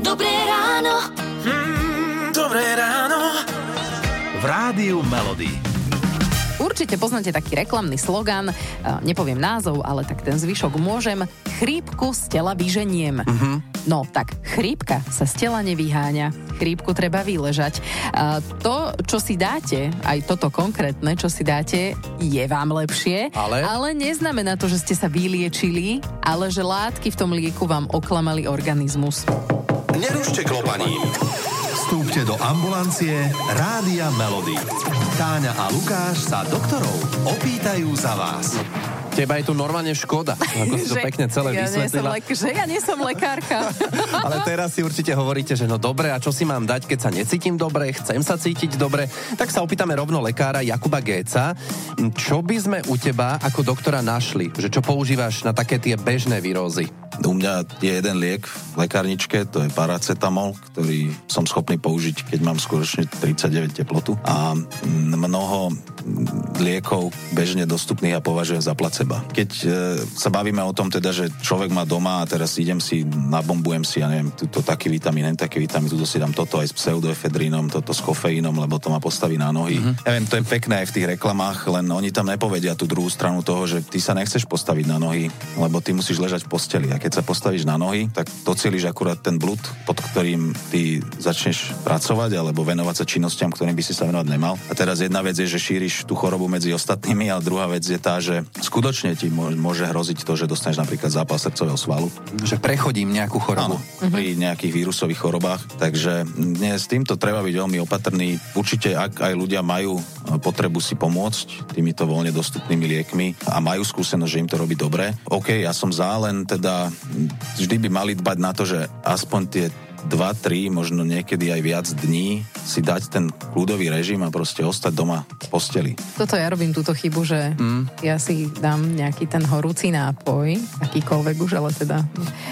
Dobré ráno. Mm, dobré ráno. V Rádiu Melody. Určite poznáte taký reklamný slogan, e, nepoviem názov, ale tak ten zvyšok môžem. Chrípku z tela vyženiem. Uh-huh. No tak, chrípka sa z tela nevyháňa. Chrípku treba vyležať. A to, čo si dáte, aj toto konkrétne, čo si dáte, je vám lepšie. Ale? Ale neznamená to, že ste sa vyliečili, ale že látky v tom lieku vám oklamali organizmus. Nerušte klopaním. Vstúpte do ambulancie Rádia Melody. Táňa a Lukáš sa doktorov opýtajú za vás. Teba je tu normálne škoda, ako si to Že pekne celé ja vysvetlila. lek- že ja nie som lekárka. Ale teraz si určite hovoríte, že no dobre, a čo si mám dať, keď sa necítim dobre, chcem sa cítiť dobre, tak sa opýtame rovno lekára Jakuba Géca. Čo by sme u teba ako doktora našli? Že čo používaš na také tie bežné výrozy? U mňa je jeden liek v lekárničke, to je paracetamol, ktorý som schopný použiť, keď mám skutočne 39 teplotu. A mnoho liekov bežne dostupných ja považujem za placebo. Keď e, sa bavíme o tom teda, že človek má doma a teraz idem si, nabombujem si, ja neviem, tuto taký vitamín, hen taký vitamín, tuto si dám toto aj s pseudoefedrínom, toto s kofeínom, lebo to ma postaví na nohy. Mm-hmm. Ja viem, to je pekné aj v tých reklamách, len oni tam nepovedia tú druhú stranu toho, že ty sa nechceš postaviť na nohy, lebo ty musíš ležať v posteli. A keď sa postavíš na nohy, tak docieliš akurát ten blud, pod ktorým ty začneš pracovať alebo venovať sa činnostiam, ktorým by si sa venovať nemal. A teraz jedna vec je, že šíriš tú chorobu medzi ostatnými, a druhá vec je tá, že skutočne ti mô- môže hroziť to, že dostaneš napríklad zápal srdcového svalu. Že prechodím nejakú chorobu. Áno, pri nejakých vírusových chorobách. Takže dnes s týmto treba byť veľmi opatrný. Určite, ak aj ľudia majú e, potrebu si pomôcť týmito voľne dostupnými liekmi a majú skúsenosť, že im to robí dobre, OK, ja som za, len teda vždy by mali dbať na to, že aspoň tie 2-3, možno niekedy aj viac dní si dať ten kľudový režim a proste ostať doma v posteli. Toto ja robím túto chybu, že mm. ja si dám nejaký ten horúci nápoj, akýkoľvek už, ale teda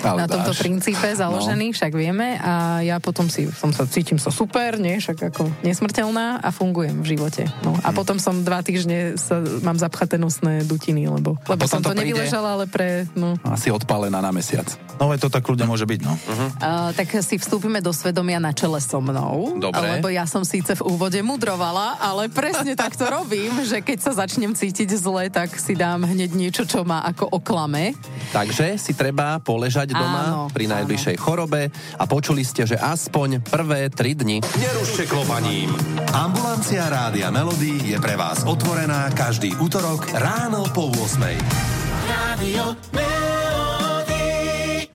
Ale na tomto dáš. princípe založený, no. však vieme a ja potom si som sa cítim sa super, nie, však ako nesmrteľná a fungujem v živote. No. A potom som dva týždne sa, mám zapchaté nosné dutiny, lebo, lebo potom som to, to príde- nevyležala, ale pre, no. Asi odpálená na mesiac. No veď to tak ľudia môže byť, no. Uh, tak si vstúpime do svedomia na čele so mnou. Dobre. Lebo ja som síce v úvode mudrovala, ale presne tak to robím, že keď sa začnem cítiť zle, tak si dám hneď niečo, čo ma ako oklame. Takže si treba poležať doma Áno, pri áno. najbližšej chorobe a počuli ste, že aspoň prvé 3 dni Nerušte klopaním. Ambulancia Rádia Melody je pre vás otvorená každý útorok ráno po 8. Radio Melody.